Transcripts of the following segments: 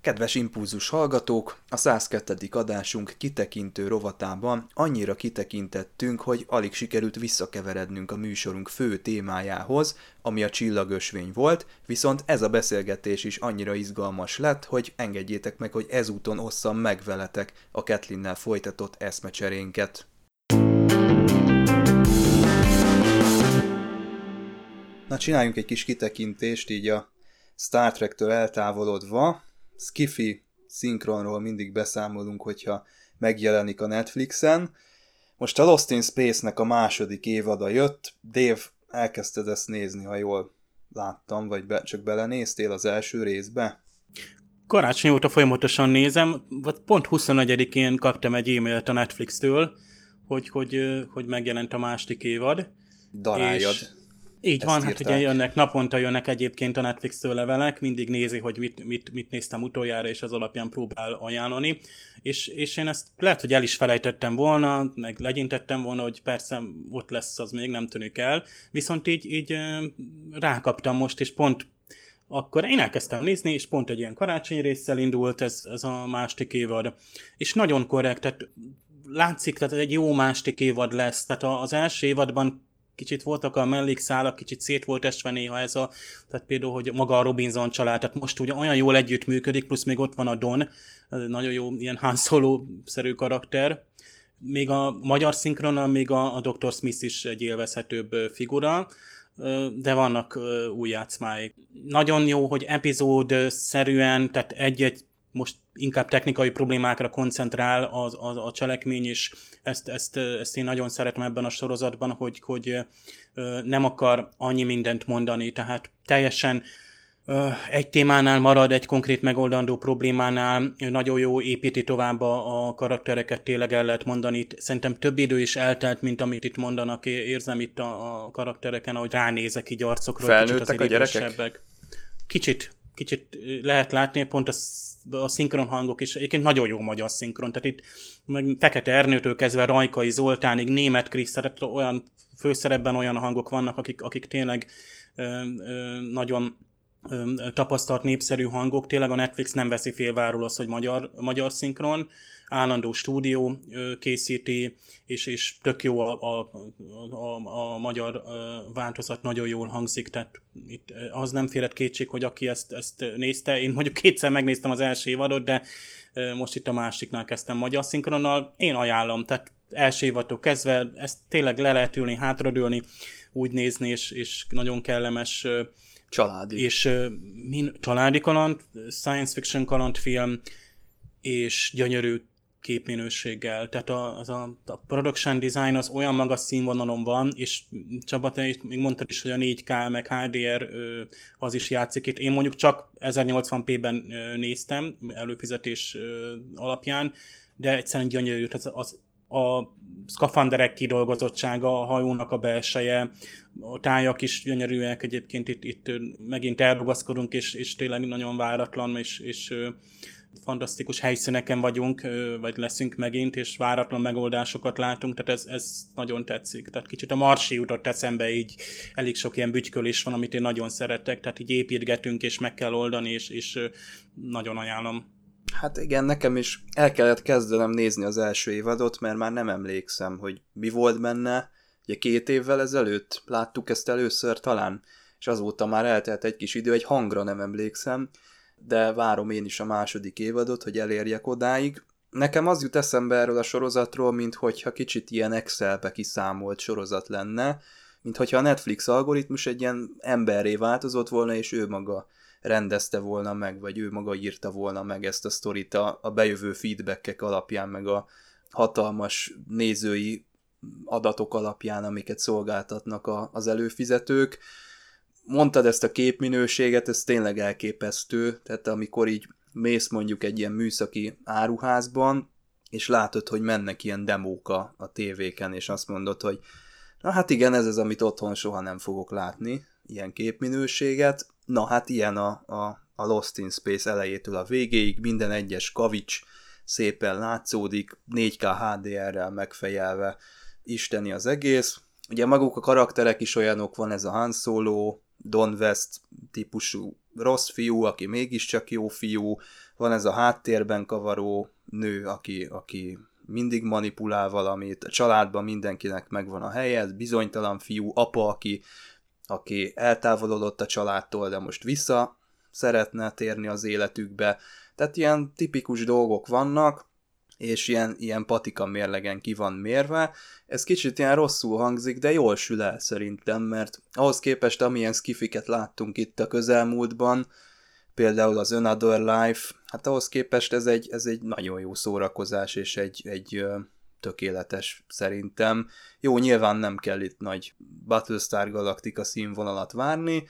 Kedves impulzus hallgatók, a 102. adásunk kitekintő rovatában annyira kitekintettünk, hogy alig sikerült visszakeverednünk a műsorunk fő témájához, ami a csillagösvény volt, viszont ez a beszélgetés is annyira izgalmas lett, hogy engedjétek meg, hogy ezúton osszam meg veletek a Ketlinnel folytatott eszmecserénket. Na csináljunk egy kis kitekintést így a Star Trek-től eltávolodva, skifi szinkronról mindig beszámolunk, hogyha megjelenik a Netflixen. Most a Lost in Space-nek a második évada jött. Dave, elkezdted ezt nézni, ha jól láttam, vagy be, csak belenéztél az első részbe? Karácsony óta folyamatosan nézem, vagy pont 21-én kaptam egy e-mailt a Netflix-től, hogy, hogy, hogy megjelent a második évad. Daráljad. És így van, írták. hát ugye jönnek, naponta jönnek egyébként a Netflix-től levelek, mindig nézi, hogy mit, mit, mit néztem utoljára, és az alapján próbál ajánlani. És, és én ezt lehet, hogy el is felejtettem volna, meg legyintettem volna, hogy persze ott lesz, az még nem tűnik el. Viszont így, így rákaptam most, és pont akkor én elkezdtem nézni, és pont egy ilyen karácsonyi résszel indult ez, ez a másik évad. És nagyon korrekt, tehát látszik, tehát egy jó másik évad lesz. Tehát az első évadban kicsit voltak a mellékszálak, kicsit szét volt esve néha ez a, tehát például, hogy maga a Robinson család, tehát most ugye olyan jól együtt működik, plusz még ott van a Don, nagyon jó ilyen Han Solo-szerű karakter, még a magyar szinkronnal még a, a Dr. Smith is egy élvezhetőbb figura, de vannak új játszmáik. Nagyon jó, hogy epizód szerűen, tehát egy-egy most inkább technikai problémákra koncentrál az, az, a cselekmény, és ezt, ezt, ezt én nagyon szeretem ebben a sorozatban, hogy, hogy nem akar annyi mindent mondani, tehát teljesen egy témánál marad, egy konkrét megoldandó problémánál, nagyon jó építi tovább a, a karaktereket, tényleg el lehet mondani. Szerintem több idő is eltelt, mint amit itt mondanak, érzem itt a, a karaktereken, ahogy ránézek így arcokról. Felnőttek a gyerekek? Kicsit, kicsit lehet látni, pont a a szinkron hangok is. Egyébként nagyon jó magyar szinkron, tehát itt meg Fekete Ernőtől kezdve Rajkai Zoltánig, Német Krisz, tehát olyan főszerepben olyan hangok vannak, akik, akik tényleg ö, ö, nagyon tapasztalt népszerű hangok, tényleg a Netflix nem veszi félváról az, hogy magyar, magyar szinkron, állandó stúdió készíti, és, és tök jó a, a, a, a magyar változat, nagyon jól hangzik, tehát itt az nem félhet kétség, hogy aki ezt, ezt nézte, én mondjuk kétszer megnéztem az első évadot, de most itt a másiknál kezdtem magyar szinkronnal, én ajánlom, tehát első évadtól kezdve ezt tényleg le lehet ülni, hátradőlni, úgy nézni, és, és nagyon kellemes Családi. És uh, min, családi kaland, science fiction kalandfilm, és gyönyörű képminőséggel. Tehát a, az a, a production design az olyan magas színvonalon van, és Csaba, te még mondtad is, hogy a 4K meg HDR az is játszik itt. Én mondjuk csak 1080p-ben néztem előfizetés alapján, de egyszerűen gyönyörű. Tehát az, a szkafanderek kidolgozottsága, a hajónak a belseje, a tájak is gyönyörűek, egyébként itt, itt megint elrugaszkodunk, és, és tényleg nagyon váratlan, és, és fantasztikus helyszíneken vagyunk, vagy leszünk megint, és váratlan megoldásokat látunk, tehát ez, ez nagyon tetszik. Tehát kicsit a Marsi jutott eszembe, így elég sok ilyen bütykölés van, amit én nagyon szeretek, tehát így építgetünk, és meg kell oldani, és, és nagyon ajánlom. Hát igen, nekem is el kellett kezdenem nézni az első évadot, mert már nem emlékszem, hogy mi volt benne. Ugye két évvel ezelőtt láttuk ezt először talán, és azóta már eltelt egy kis idő, egy hangra nem emlékszem, de várom én is a második évadot, hogy elérjek odáig. Nekem az jut eszembe erről a sorozatról, mint hogyha kicsit ilyen Excelbe kiszámolt sorozat lenne, mint hogyha a Netflix algoritmus egy ilyen emberré változott volna, és ő maga rendezte volna meg, vagy ő maga írta volna meg ezt a sztorit a, a bejövő feedbackek alapján, meg a hatalmas nézői adatok alapján, amiket szolgáltatnak a, az előfizetők mondtad ezt a képminőséget, ez tényleg elképesztő, tehát amikor így mész mondjuk egy ilyen műszaki áruházban, és látod, hogy mennek ilyen demók a, a tévéken, és azt mondod, hogy na hát igen, ez az, amit otthon soha nem fogok látni, ilyen képminőséget. Na hát ilyen a, a, a Lost in Space elejétől a végéig, minden egyes kavics szépen látszódik, 4K HDR-rel megfejelve, isteni az egész. Ugye maguk a karakterek is olyanok, van ez a Han Solo, Don West típusú rossz fiú, aki mégiscsak jó fiú, van ez a háttérben kavaró nő, aki, aki mindig manipulál valamit, a családban mindenkinek megvan a helye, bizonytalan fiú, apa, aki, aki eltávolodott a családtól, de most vissza szeretne térni az életükbe. Tehát ilyen tipikus dolgok vannak, és ilyen, ilyen patika mérlegen ki van mérve. Ez kicsit ilyen rosszul hangzik, de jól sül el szerintem, mert ahhoz képest, amilyen skifiket láttunk itt a közelmúltban, például az Another Life, hát ahhoz képest ez egy, ez egy nagyon jó szórakozás, és egy, egy tökéletes szerintem. Jó, nyilván nem kell itt nagy Battlestar Galactica színvonalat várni,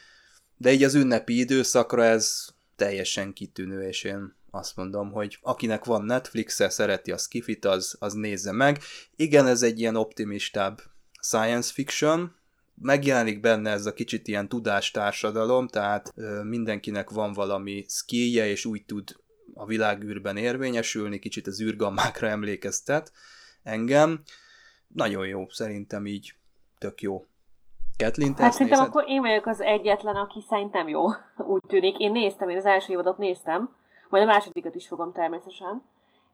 de így az ünnepi időszakra ez teljesen kitűnő, és én azt mondom, hogy akinek van Netflix-e, szereti a skifit, az, az nézze meg. Igen, ez egy ilyen optimistább science fiction, megjelenik benne ez a kicsit ilyen tudástársadalom, tehát ö, mindenkinek van valami skillje, és úgy tud a világűrben érvényesülni, kicsit az űrgammákra emlékeztet engem. Nagyon jó, szerintem így tök jó. Kathleen, te hát szerintem nézed? akkor én vagyok az egyetlen, aki szerintem jó, úgy tűnik. Én néztem, én az első évadot néztem, majd a másodikat is fogom természetesen.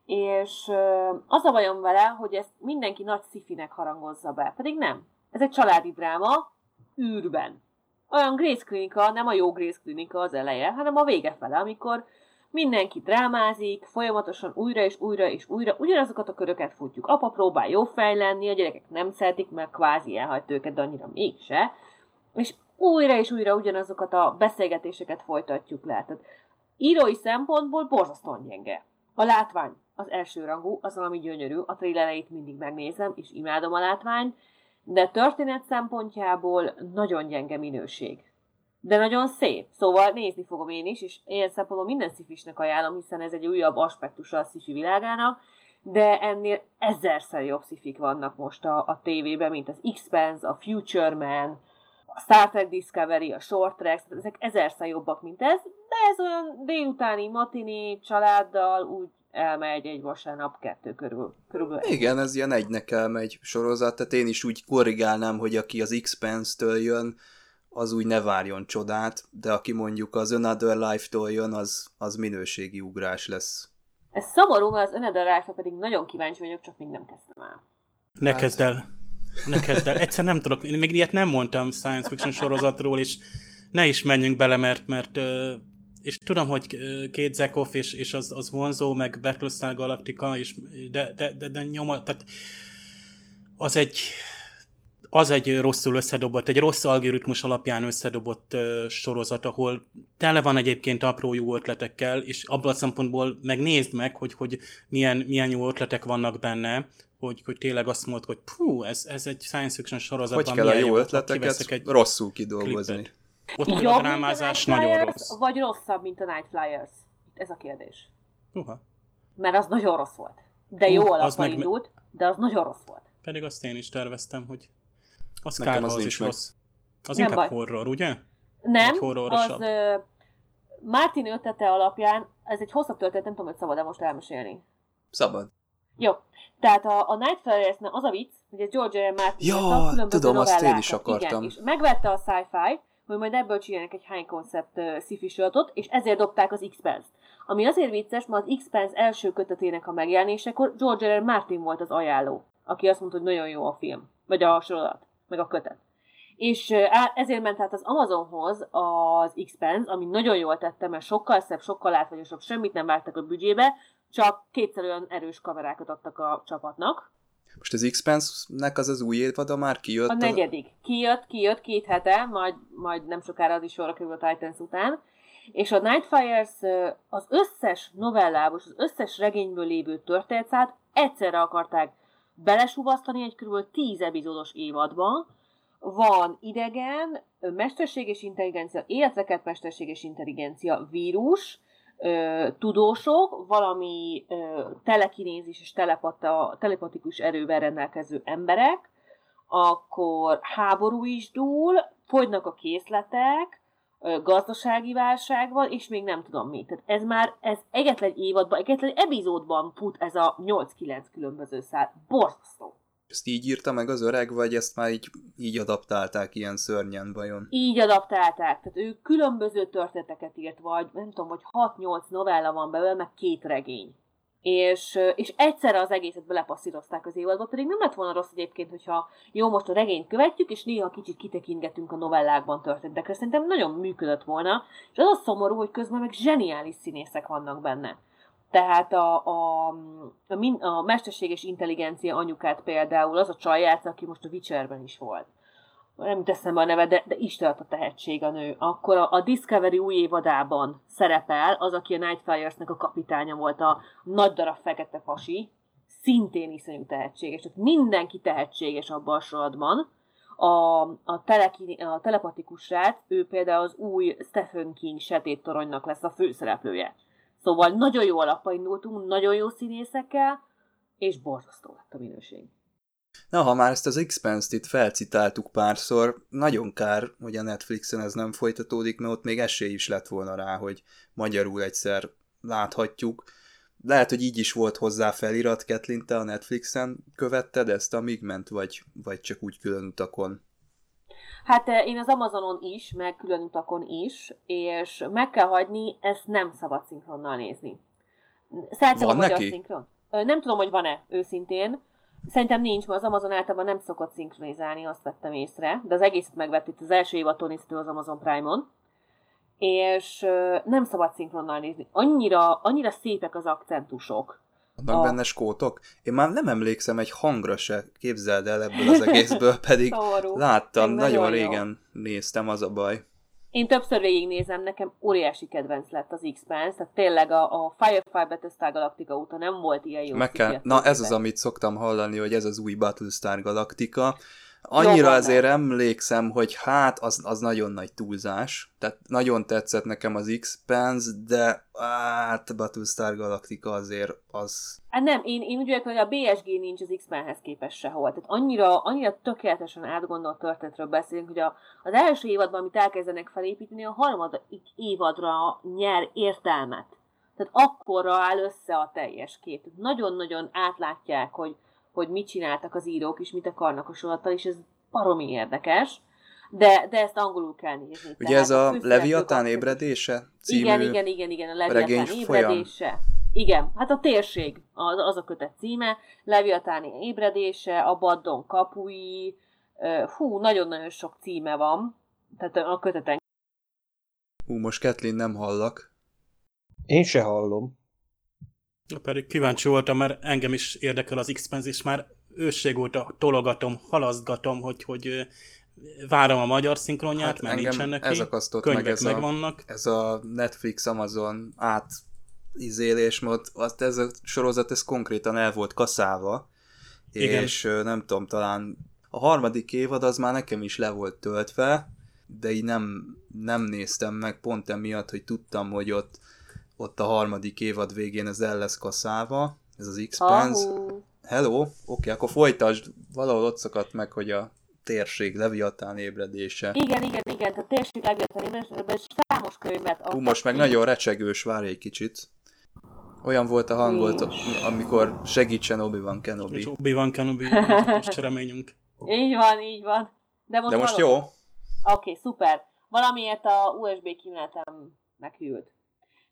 És az a bajom vele, hogy ezt mindenki nagy szifinek harangozza be, pedig nem. Ez egy családi dráma, űrben. Olyan Grace Klinika, nem a jó Grace Klinika az eleje, hanem a vége fele, amikor mindenki drámázik, folyamatosan újra és újra és újra, ugyanazokat a köröket futjuk. Apa próbál jó fej a gyerekek nem szeretik, mert kvázi elhagyt őket, de annyira mégse. És újra és újra ugyanazokat a beszélgetéseket folytatjuk le. Tehát írói szempontból borzasztóan gyenge. A látvány az első rangú, az valami gyönyörű, a trélereit mindig megnézem, és imádom a látványt, de történet szempontjából nagyon gyenge minőség. De nagyon szép, szóval nézni fogom én is, és ilyen szempontból minden szifisnek ajánlom, hiszen ez egy újabb aspektusa a szifi világának, de ennél ezerszer jobb szifik vannak most a, a tévében, mint az X-Pens, a Future Man, a Star Trek Discovery, a Short Trek, ezek ezerszer jobbak, mint ez, de ez olyan délutáni matini családdal úgy elmegy egy vasárnap kettő körül. körülbelül. Igen, ez ilyen egynek elmegy sorozat, tehát én is úgy korrigálnám, hogy aki az X-Pence-től jön, az úgy ne várjon csodát, de aki mondjuk az Another Life-tól jön, az, az minőségi ugrás lesz. Ez szomorú, mert az Another Life-ra pedig nagyon kíváncsi vagyok, csak még nem kezdtem el. Ne hát... kezd el. Ne kezd el. Egyszer nem tudok, én még ilyet nem mondtam science fiction sorozatról, és ne is menjünk bele, mert, mert és tudom, hogy két Zekov és, és az, az vonzó, meg Battlestar Galactica, és de, de, de, de nyoma, tehát az egy, az egy rosszul összedobott, egy rossz algoritmus alapján összedobott uh, sorozat, ahol tele van egyébként apró jó ötletekkel, és abban a szempontból megnézd meg, hogy, hogy milyen, milyen jó ötletek vannak benne, hogy, hogy tényleg azt mondod, hogy pú, ez, ez egy science fiction sorozat. Hogy kell a jó ötleteket egy rosszul kidolgozni. Klippet. Ott Jobb, a drámázás nagyon rossz. Vagy rosszabb, mint a Night Flyers? Ez a kérdés. Uha. Mert az nagyon rossz volt. De jó uh, alappal indult, de az nagyon rossz volt. Pedig azt én is terveztem, hogy az Nekem az, az is meg. rossz. Az nem inkább baj. horror, ugye? Nem, az uh, Martin ötlete alapján, ez egy hosszabb történet, nem tudom, hogy szabad-e most elmesélni. Szabad. Jó. Tehát a, a Night flyers az a vicc, hogy ez George R. Martin ja, tudom, azt én is akartam. Igen, és megvette a sci-fi, hogy majd ebből csinálják egy high concept uh, sci és ezért dobták az X-Pens-t. Ami azért vicces, mert az X-Pens első kötetének a megjelenésekor George R. R. Martin volt az ajánló, aki azt mondta, hogy nagyon jó a film, vagy a sorozat, meg a kötet. És ezért ment át az Amazonhoz az X-Pens, ami nagyon jól tette, mert sokkal szebb, sokkal látványosabb, semmit nem vágtak a büdzsébe, csak kétszer olyan erős kamerákat adtak a csapatnak. Most az Expanse-nek az az új évada már kijött? A negyedik. Kijött, kijött két hete, majd, majd nem sokára az is sorra kerül a Titans után. És a Nightfires az összes novellából az összes regényből lévő történetszát egyszerre akarták belesuvasztani egy kb. 10 epizódos évadba. Van idegen, mesterséges intelligencia, életeket mesterséges intelligencia, vírus, tudósok, valami telekinézis és telepata, telepatikus erővel rendelkező emberek, akkor háború is dúl, fogynak a készletek, gazdasági válság van, és még nem tudom mi. Tehát ez már, ez egyetlen évadban, egyetlen epizódban fut ez a 8-9 különböző szár. Borzasztó. Ezt így írta meg az öreg, vagy ezt már így, így adaptálták ilyen szörnyen vajon? Így adaptálták. Tehát ő különböző történeteket írt, vagy nem tudom, hogy 6-8 novella van belőle, meg két regény. És, és egyszerre az egészet belepasszírozták az évadba, pedig nem lett volna rossz egyébként, hogyha jó, most a regényt követjük, és néha kicsit kitekintgetünk a novellákban történtekre. Szerintem nagyon működött volna, és az a szomorú, hogy közben meg zseniális színészek vannak benne. Tehát a, a, a, a mesterséges intelligencia anyukát például az a csaj játsza, aki most a Witcherben is volt. Nem teszem a neve, de, de Isten a tehetség a nő. Akkor a, a Discovery új évadában szerepel az, aki a Nightflyers-nek a kapitánya volt, a nagy darab fekete pasi, szintén iszonyú tehetséges. Tehát mindenki tehetséges abban a sorozatban. A, a, a telepatikus srác, ő például az új Stephen King Setét toronynak lesz a főszereplője. Szóval nagyon jó alapba indultunk, nagyon jó színészekkel, és borzasztó lett a minőség. Na, ha már ezt az Expense-t itt felcitáltuk párszor, nagyon kár, hogy a Netflixen ez nem folytatódik, mert ott még esély is lett volna rá, hogy magyarul egyszer láthatjuk. Lehet, hogy így is volt hozzá felirat, Ketlin, te a Netflixen követted ezt, amíg ment, vagy, vagy csak úgy külön utakon? Hát eh, én az Amazonon is, meg külön utakon is, és meg kell hagyni, ezt nem szabad szinkronnal nézni. Szeretem van a magyar neki? szinkron. Nem tudom, hogy van-e őszintén. Szerintem nincs, mert az Amazon általában nem szokott szinkronizálni, azt vettem észre, de az egészet megvett itt az első évaton néztő az Amazon Prime-on, és nem szabad szinkronnal nézni. Annyira, annyira szépek az akcentusok, vannak a... benne skótok? Én már nem emlékszem egy hangra se, képzeld el ebből az egészből, pedig láttam, Én nagyon, nagyon régen néztem, az a baj. Én többször végignézem, nekem óriási kedvenc lett az X-Pence, tehát tényleg a, a Firefly Battlestar Galactica óta nem volt ilyen jó. Meg kell, na ez az, amit szoktam hallani, hogy ez az új Battlestar Galactica, Annyira azért emlékszem, hogy hát az, az nagyon nagy túlzás, tehát nagyon tetszett nekem az X-Pens, de hát Battlestar Galactica azért az... Hát nem, én, én úgy vagyok, hogy a BSG nincs az X-Menhez képest sehol. Tehát annyira, annyira tökéletesen átgondolt történetről beszélünk, hogy a, az első évadban, amit elkezdenek felépíteni, a harmadik évadra nyer értelmet. Tehát akkorra áll össze a teljes kép. Nagyon-nagyon átlátják, hogy hogy mit csináltak az írók, és mit akarnak a sorottal, és ez baromi érdekes. De, de ezt angolul kell nézni. Ugye ez a, Leviatán ébredése című Igen, igen, igen, igen, a Leviatán ébredése. Folyam. Igen, hát a térség az, az a kötet címe, Leviatáni ébredése, a Baddon kapui, hú, nagyon-nagyon sok címe van, tehát a köteten. Hú, most Kathleen nem hallak. Én se hallom. Pedig kíváncsi voltam, mert engem is érdekel az x és már ősség óta tologatom, halasztgatom, hogy, hogy várom a magyar szinkronját, hát mert nincsen neki. Ez akasztott meg ez a, ez a Netflix, Amazon át izélés mód, azt ez a sorozat ez konkrétan el volt kaszálva, Igen. és nem tudom, talán a harmadik évad az már nekem is le volt töltve, de így nem, nem néztem meg pont emiatt, hogy tudtam, hogy ott ott a harmadik évad végén ez el lesz kaszálva, ez az X-Pens. Hello, oké, okay, akkor folytasd, valahol ott szakadt meg, hogy a térség Leviatán ébredése. Igen, igen, igen, a térség Leviatán ébredése, számos könyvet. Hú, most meg nagyon recsegős, várj egy kicsit. Olyan volt a hangod, amikor segítsen Obi-Wan Kenobi. És Obi-Wan Kenobi, most reményünk. Így van, így van. De most, De most jó? Oké, okay, szuper. Valamiért a USB kimenetem meghűlt.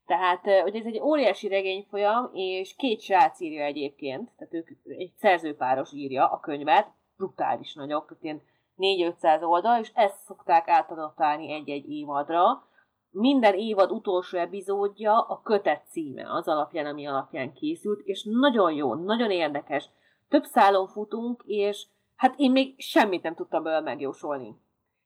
Tehát, hogy ez egy óriási regényfolyam, és két srác írja egyébként, tehát ők egy szerzőpáros írja a könyvet, brutális nagyok, tehát ilyen 4-500 oldal, és ezt szokták átadotálni egy-egy évadra. Minden évad utolsó epizódja a kötet címe, az alapján, ami alapján készült, és nagyon jó, nagyon érdekes. Több szálon futunk, és hát én még semmit nem tudtam belőle megjósolni.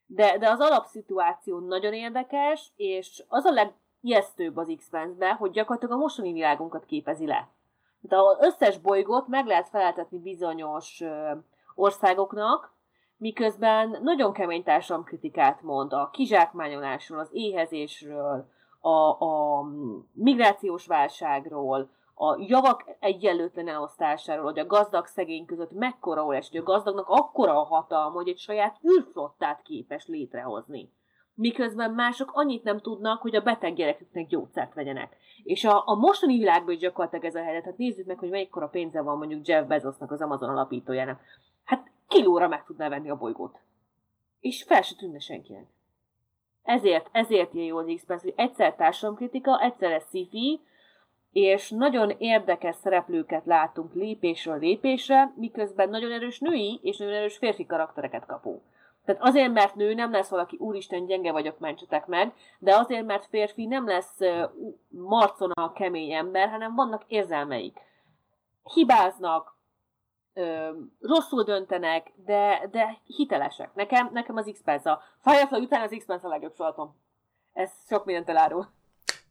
De, de az alapszituáció nagyon érdekes, és az a leg, ijesztőbb az x be hogy gyakorlatilag a mostani világunkat képezi le. Tehát az összes bolygót meg lehet feleltetni bizonyos országoknak, miközben nagyon kemény kritikát mond a kizsákmányolásról, az éhezésről, a, a migrációs válságról, a javak egyenlőtlen elosztásáról, hogy a gazdag-szegény között mekkora óriás, hogy a gazdagnak akkora a hatalma, hogy egy saját űrflottát képes létrehozni miközben mások annyit nem tudnak, hogy a beteg gyereküknek gyógyszert vegyenek. És a, a mostani világban is gyakorlatilag ez a helyzet. Hát nézzük meg, hogy melyik a pénze van mondjuk Jeff Bezosnak, az Amazon alapítójának. hát kilóra meg tudná venni a bolygót. És fel se tűnne senkinek. Ezért, ezért ilyen jó az x hogy egyszer társadalomkritika, egyszer ez sci és nagyon érdekes szereplőket látunk lépésről lépésre, miközben nagyon erős női és nagyon erős férfi karaktereket kapunk. Tehát azért, mert nő nem lesz valaki, úristen, gyenge vagyok, mentsetek meg, de azért, mert férfi nem lesz marcon a kemény ember, hanem vannak érzelmeik. Hibáznak, rosszul döntenek, de, de hitelesek. Nekem, nekem az x a Firefly után az x a legjobb sorozatom. Ez sok mindent elárul.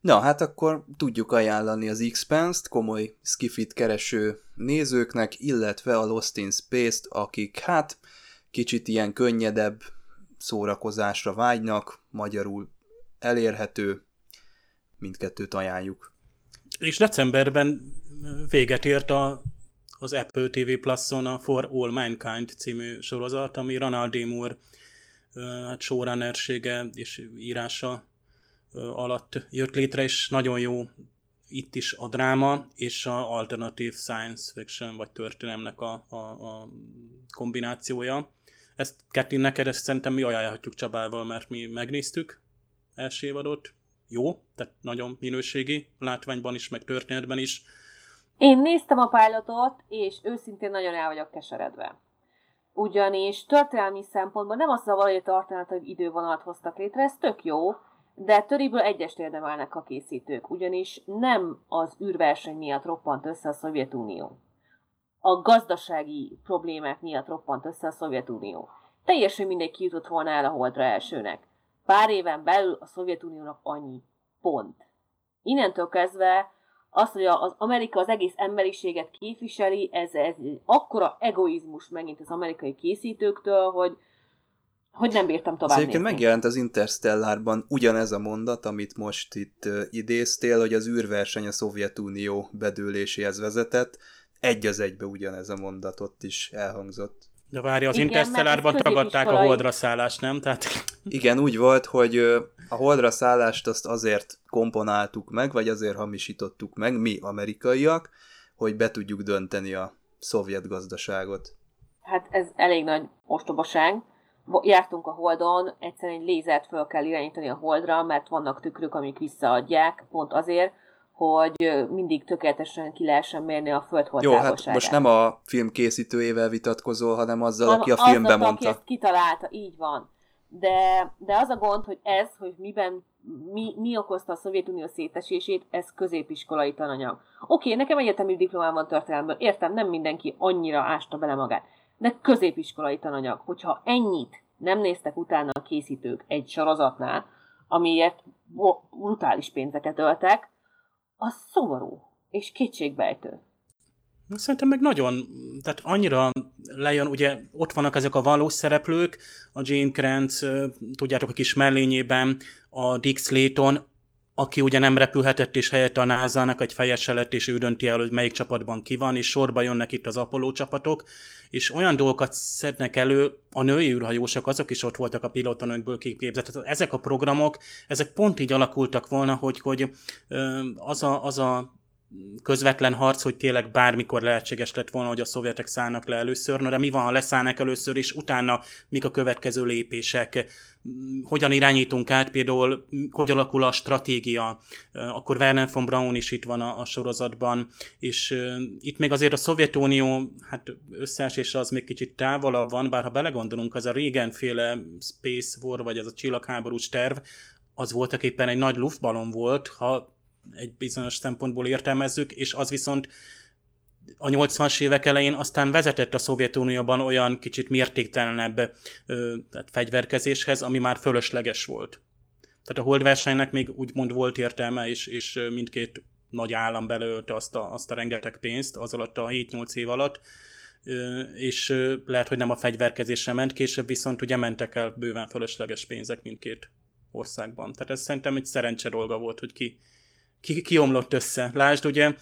Na, hát akkor tudjuk ajánlani az x t komoly skifit kereső nézőknek, illetve a Lost in Space-t, akik hát kicsit ilyen könnyedebb szórakozásra vágynak, magyarul elérhető, mindkettőt ajánljuk. És decemberben véget ért a, az Apple TV Plus-on a For All Mankind című sorozat, ami Ronald. Moore hát showrunnersége és írása alatt jött létre, és nagyon jó itt is a dráma és a alternatív science fiction, vagy történelemnek a, a, a kombinációja. Ezt Ketlin, neked ezt szerintem mi ajánlhatjuk Csabával, mert mi megnéztük első évadot. Jó, tehát nagyon minőségi látványban is, meg történetben is. Én néztem a pilotot, és őszintén nagyon el vagyok keseredve. Ugyanis történelmi szempontból nem az a valami történet, hogy idővonalat hoztak létre, ez tök jó, de töriből egyest érdemelnek a készítők, ugyanis nem az űrverseny miatt roppant össze a Szovjetunió. A gazdasági problémák miatt roppant össze a Szovjetunió. Teljesen mindegy ki jutott volna el a holdra elsőnek. Pár éven belül a Szovjetuniónak annyi. Pont. Innentől kezdve az, hogy az Amerika az egész emberiséget képviseli, ez, ez akkora egoizmus megint az amerikai készítőktől, hogy hogy nem bírtam tovább Egyébként megjelent az Interstellárban ugyanez a mondat, amit most itt idéztél, hogy az űrverseny a Szovjetunió bedőléséhez vezetett. Egy az egybe ugyanez a mondat ott is elhangzott. De várja, az Interstellárban tagadták a holdra szállást, nem? Tehát... Igen, úgy volt, hogy a holdra szállást azt azért komponáltuk meg, vagy azért hamisítottuk meg, mi amerikaiak, hogy be tudjuk dönteni a szovjet gazdaságot. Hát ez elég nagy ostobaság jártunk a Holdon, egyszerűen egy lézert föl kell irányítani a Holdra, mert vannak tükrök, amik visszaadják, pont azért, hogy mindig tökéletesen ki lehessen mérni a föld Jó, hát most nem a film készítőjével vitatkozol, hanem azzal, aki a filmben azzal, mondta. Aki ezt kitalálta, így van. De, de az a gond, hogy ez, hogy miben, mi, mi okozta a Szovjetunió szétesését, ez középiskolai tananyag. Oké, nekem egyetemi diplomám van történelmből, értem, nem mindenki annyira ásta bele magát de középiskolai tananyag. Hogyha ennyit nem néztek utána a készítők egy sorozatnál, amiért brutális pénzeket öltek, az szomorú és kétségbejtő. Szerintem meg nagyon, tehát annyira lejön, ugye ott vannak ezek a valós szereplők, a Jane Krantz, tudjátok, a kis mellényében, a Dick Slayton, aki ugye nem repülhetett, és helyette a NASA-nak egy fejese lett, és ő dönti el, hogy melyik csapatban ki van, és sorba jönnek itt az Apollo csapatok, és olyan dolgokat szednek elő, a női űrhajósok, azok is ott voltak a pilotanőkből kiképzett. Ezek a programok, ezek pont így alakultak volna, hogy, hogy az a, az a közvetlen harc, hogy tényleg bármikor lehetséges lett volna, hogy a szovjetek szállnak le először, no, de mi van, ha leszállnak először, és utána mik a következő lépések, hogyan irányítunk át, például hogy alakul a stratégia, akkor Werner von Braun is itt van a, a sorozatban, és uh, itt még azért a Szovjetunió, hát összeesése az még kicsit távolabb van, bár ha belegondolunk, az a régenféle Space War, vagy ez a csillagháborús terv, az voltak éppen egy nagy luftballon volt, ha egy bizonyos szempontból értelmezzük, és az viszont a 80-as évek elején aztán vezetett a Szovjetunióban olyan kicsit mértéktelenebb ö, tehát fegyverkezéshez, ami már fölösleges volt. Tehát a holdversenynek még úgymond volt értelme, és, és mindkét nagy állam belőlte azt a, azt a rengeteg pénzt az alatt a 7-8 év alatt, és lehet, hogy nem a fegyverkezésre ment, később viszont ugye mentek el bőven fölösleges pénzek mindkét országban. Tehát ez szerintem egy szerencse dolga volt, hogy ki, ki, kiomlott össze. Lásd, ugye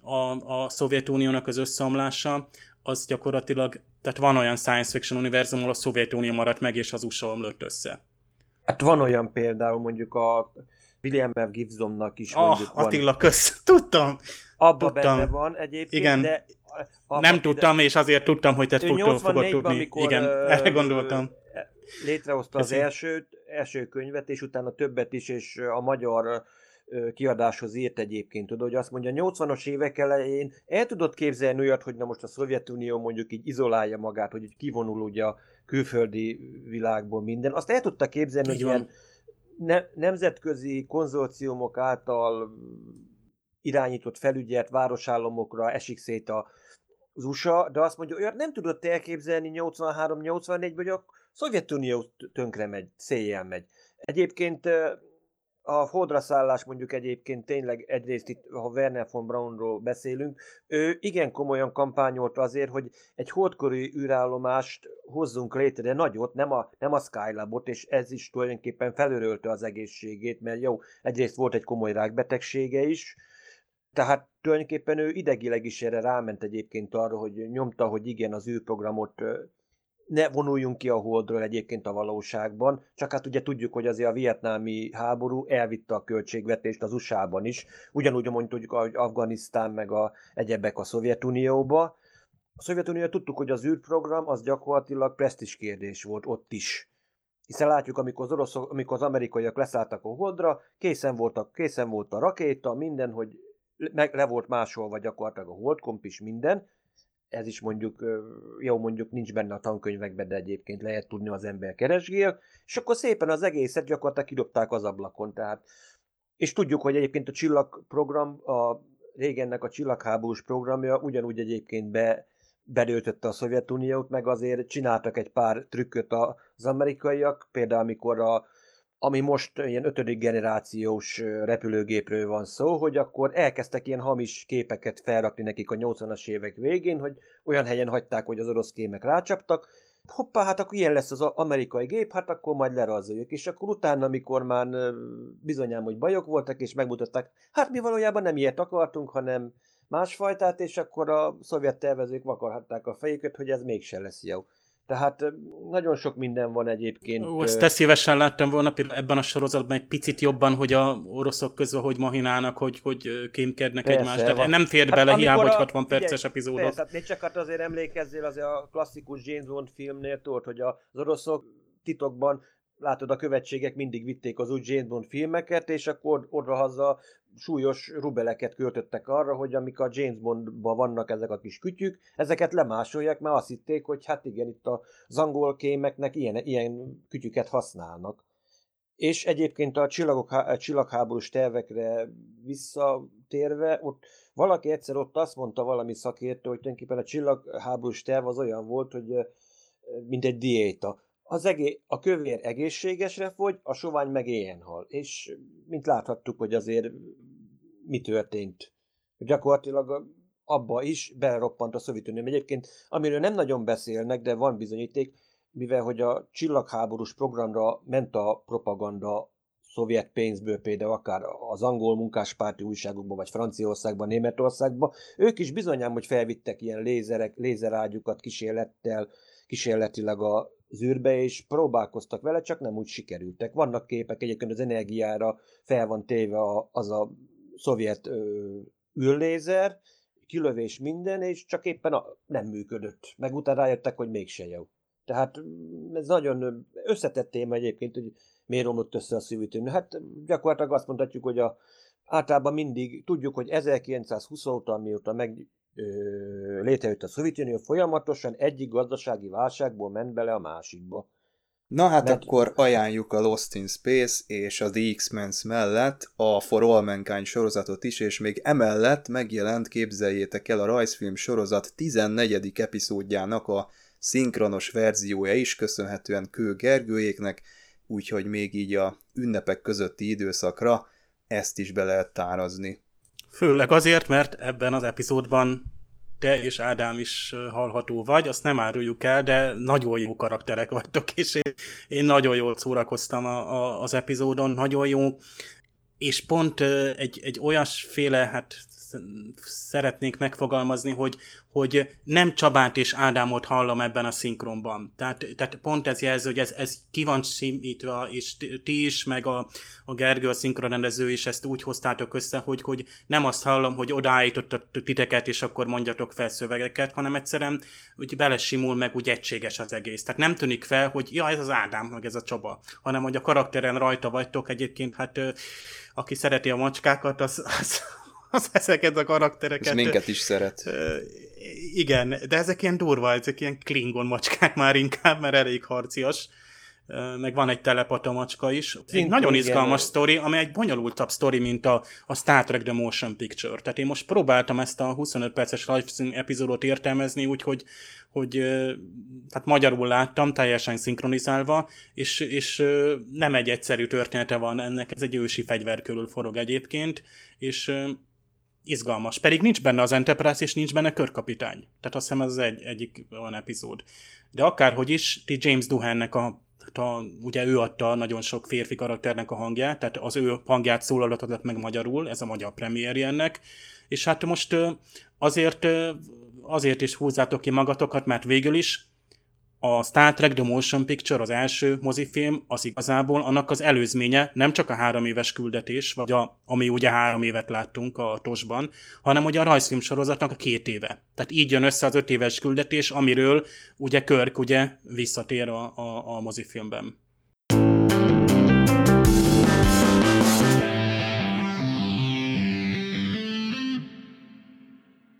a, a Szovjetuniónak az összeomlása, az gyakorlatilag, tehát van olyan science fiction univerzum, ahol a Szovjetunió maradt meg, és az USA omlott össze. Hát van olyan például mondjuk a William F. Gibsonnak is oh, mondjuk Attila, van. kösz, tudtam! Abba tudtam. benne van egyébként, Igen. de a, nem tudtam, és azért tudtam, hogy te fogod, tudni. Amikor, Igen, erre gondoltam. Létrehozta az első, első könyvet, és utána többet is, és a magyar kiadáshoz írt egyébként, tudod, hogy azt mondja, 80-as évek elején el tudott képzelni olyat, hogy na most a Szovjetunió mondjuk így izolálja magát, hogy így kivonul ugye a külföldi világból minden. Azt el tudta képzelni, hogy ilyen ne, nemzetközi konzorciumok által irányított felügyelt városállamokra esik szét a, az USA, de azt mondja, olyat nem tudott elképzelni 83-84-ben, hogy a Szovjetunió tönkre megy, széjjel megy. Egyébként a hodraszállás mondjuk egyébként tényleg egyrészt itt, ha Werner von Braunról beszélünk, ő igen komolyan kampányolt azért, hogy egy holdkori űrállomást hozzunk létre, nagyot, nem a, nem a Skylabot, és ez is tulajdonképpen felörölte az egészségét, mert jó, egyrészt volt egy komoly rákbetegsége is, tehát tulajdonképpen ő idegileg is erre ráment egyébként arra, hogy nyomta, hogy igen, az űrprogramot ne vonuljunk ki a holdról egyébként a valóságban, csak hát ugye tudjuk, hogy azért a vietnámi háború elvitte a költségvetést az USA-ban is, ugyanúgy mondjuk, hogy Afganisztán meg a egyebek a Szovjetunióba. A Szovjetunió tudtuk, hogy az űrprogram az gyakorlatilag presztis kérdés volt ott is. Hiszen látjuk, amikor az, oroszok, amikor az amerikaiak leszálltak a holdra, készen, voltak, készen volt a rakéta, minden, hogy meg, le volt másolva gyakorlatilag a holdkomp is minden, ez is mondjuk, jó mondjuk nincs benne a tankönyvekben, de egyébként lehet tudni az ember keresgél, és akkor szépen az egészet gyakorlatilag kidobták az ablakon, tehát és tudjuk, hogy egyébként a csillagprogram, a régennek a csillagháborús programja ugyanúgy egyébként be, belőtötte a Szovjetuniót, meg azért csináltak egy pár trükköt az amerikaiak, például amikor a ami most ilyen ötödik generációs repülőgépről van szó, hogy akkor elkezdtek ilyen hamis képeket felrakni nekik a 80-as évek végén, hogy olyan helyen hagyták, hogy az orosz kémek rácsaptak, hoppá, hát akkor ilyen lesz az amerikai gép, hát akkor majd lerajzoljuk. És akkor utána, amikor már bizonyám, hogy bajok voltak, és megmutatták, hát mi valójában nem ilyet akartunk, hanem másfajtát, és akkor a szovjet tervezők vakarhatták a fejüket, hogy ez mégsem lesz jó. Tehát nagyon sok minden van egyébként. Ó, ezt te szívesen láttam volna ebben a sorozatban egy picit jobban, hogy a oroszok közül hogy mahinálnak, hogy, hogy kémkednek persze, egymást. Tehát van. nem fér hát bele, hiába, hogy 60 perces epizódot. Persze, hát még csak hát azért emlékezzél azért a klasszikus James Bond filmnél, tudod, hogy az oroszok titokban látod, a követségek mindig vitték az új James Bond filmeket, és akkor oda-haza súlyos rubeleket költöttek arra, hogy amik a James Bondban vannak ezek a kis kütyük, ezeket lemásolják, mert azt hitték, hogy hát igen, itt az angol kémeknek ilyen, ilyen kütyüket használnak. És egyébként a, csillagok, a csillagháborús tervekre visszatérve, ott valaki egyszer ott azt mondta valami szakértő, hogy tulajdonképpen a csillagháborús terv az olyan volt, hogy mint egy diéta az egé- a kövér egészségesre fogy, a sovány meg éhen hal. És mint láthattuk, hogy azért mi történt. Gyakorlatilag abba is beleroppant a Szovjetunió. Egyébként, amiről nem nagyon beszélnek, de van bizonyíték, mivel hogy a csillagháborús programra ment a propaganda szovjet pénzből, például akár az angol munkáspárti újságokban, vagy Franciaországban, Németországban, ők is bizonyám, hogy felvittek ilyen lézerek, lézerágyukat kísérlettel, kísérletileg a zűrbe, és próbálkoztak vele, csak nem úgy sikerültek. Vannak képek, egyébként az energiára fel van téve a, az a szovjet ö, űrlézer, kilövés minden, és csak éppen a, nem működött. Meg utána rájöttek, hogy mégse jó. Tehát mm, ez nagyon összetett téma egyébként, hogy miért romlott össze a szívütőn. Hát gyakorlatilag azt mondhatjuk, hogy a, általában mindig tudjuk, hogy 1920 óta, mióta meg létrejött a Szovjetunió, folyamatosan egyik gazdasági válságból ment bele a másikba. Na hát Mert... akkor ajánljuk a Lost in Space és a The X-Men mellett a For All Mankind sorozatot is, és még emellett megjelent, képzeljétek el, a rajzfilm sorozat 14. epizódjának a szinkronos verziója is, köszönhetően Kő Gergőjéknek, úgyhogy még így a ünnepek közötti időszakra ezt is be lehet tárazni. Főleg azért, mert ebben az epizódban te és Ádám is hallható vagy, azt nem áruljuk el, de nagyon jó karakterek vagytok, és én, én nagyon jól szórakoztam a, a, az epizódon, nagyon jó, és pont egy, egy olyasféle, hát szeretnék megfogalmazni, hogy, hogy nem Csabát és Ádámot hallom ebben a szinkronban. Tehát, tehát pont ez jelző, hogy ez, ez ki van simítva, és ti is, meg a, a Gergő, a szinkronrendező is ezt úgy hoztátok össze, hogy, hogy nem azt hallom, hogy odaállítottak titeket, és akkor mondjatok fel szövegeket, hanem egyszerűen úgy belesimul, meg úgy egységes az egész. Tehát nem tűnik fel, hogy ja, ez az Ádám, meg ez a Csaba, hanem hogy a karakteren rajta vagytok egyébként, hát aki szereti a macskákat, az, az, az ezeket a karaktereket... És minket is szeret. Igen, de ezek ilyen durva, ezek ilyen klingon macskák már inkább, mert elég harcias meg van egy telepata macska is. Szintén egy nagyon izgalmas sztori, ami egy bonyolultabb sztori, mint a, a Star Trek The Motion Picture. Tehát én most próbáltam ezt a 25 perces live epizódot értelmezni, úgyhogy hogy hát magyarul láttam, teljesen szinkronizálva, és, és nem egy egyszerű története van ennek, ez egy ősi fegyver körül forog egyébként, és izgalmas. Pedig nincs benne az Enterprise, és nincs benne körkapitány. Tehát azt hiszem ez az egy, egyik olyan epizód. De akárhogy is, ti James Duhannek a a, ugye ő adta nagyon sok férfi karakternek a hangját, tehát az ő hangját szólalatot meg magyarul, ez a magyar premierje ennek, és hát most azért, azért is húzzátok ki magatokat, mert végül is a Star Trek The Motion Picture, az első mozifilm, az igazából annak az előzménye, nem csak a három éves küldetés, vagy a, ami ugye három évet láttunk a tosban, hanem ugye a rajzfilm sorozatnak a két éve. Tehát így jön össze az öt éves küldetés, amiről ugye Körk ugye visszatér a, a, a mozifilmben.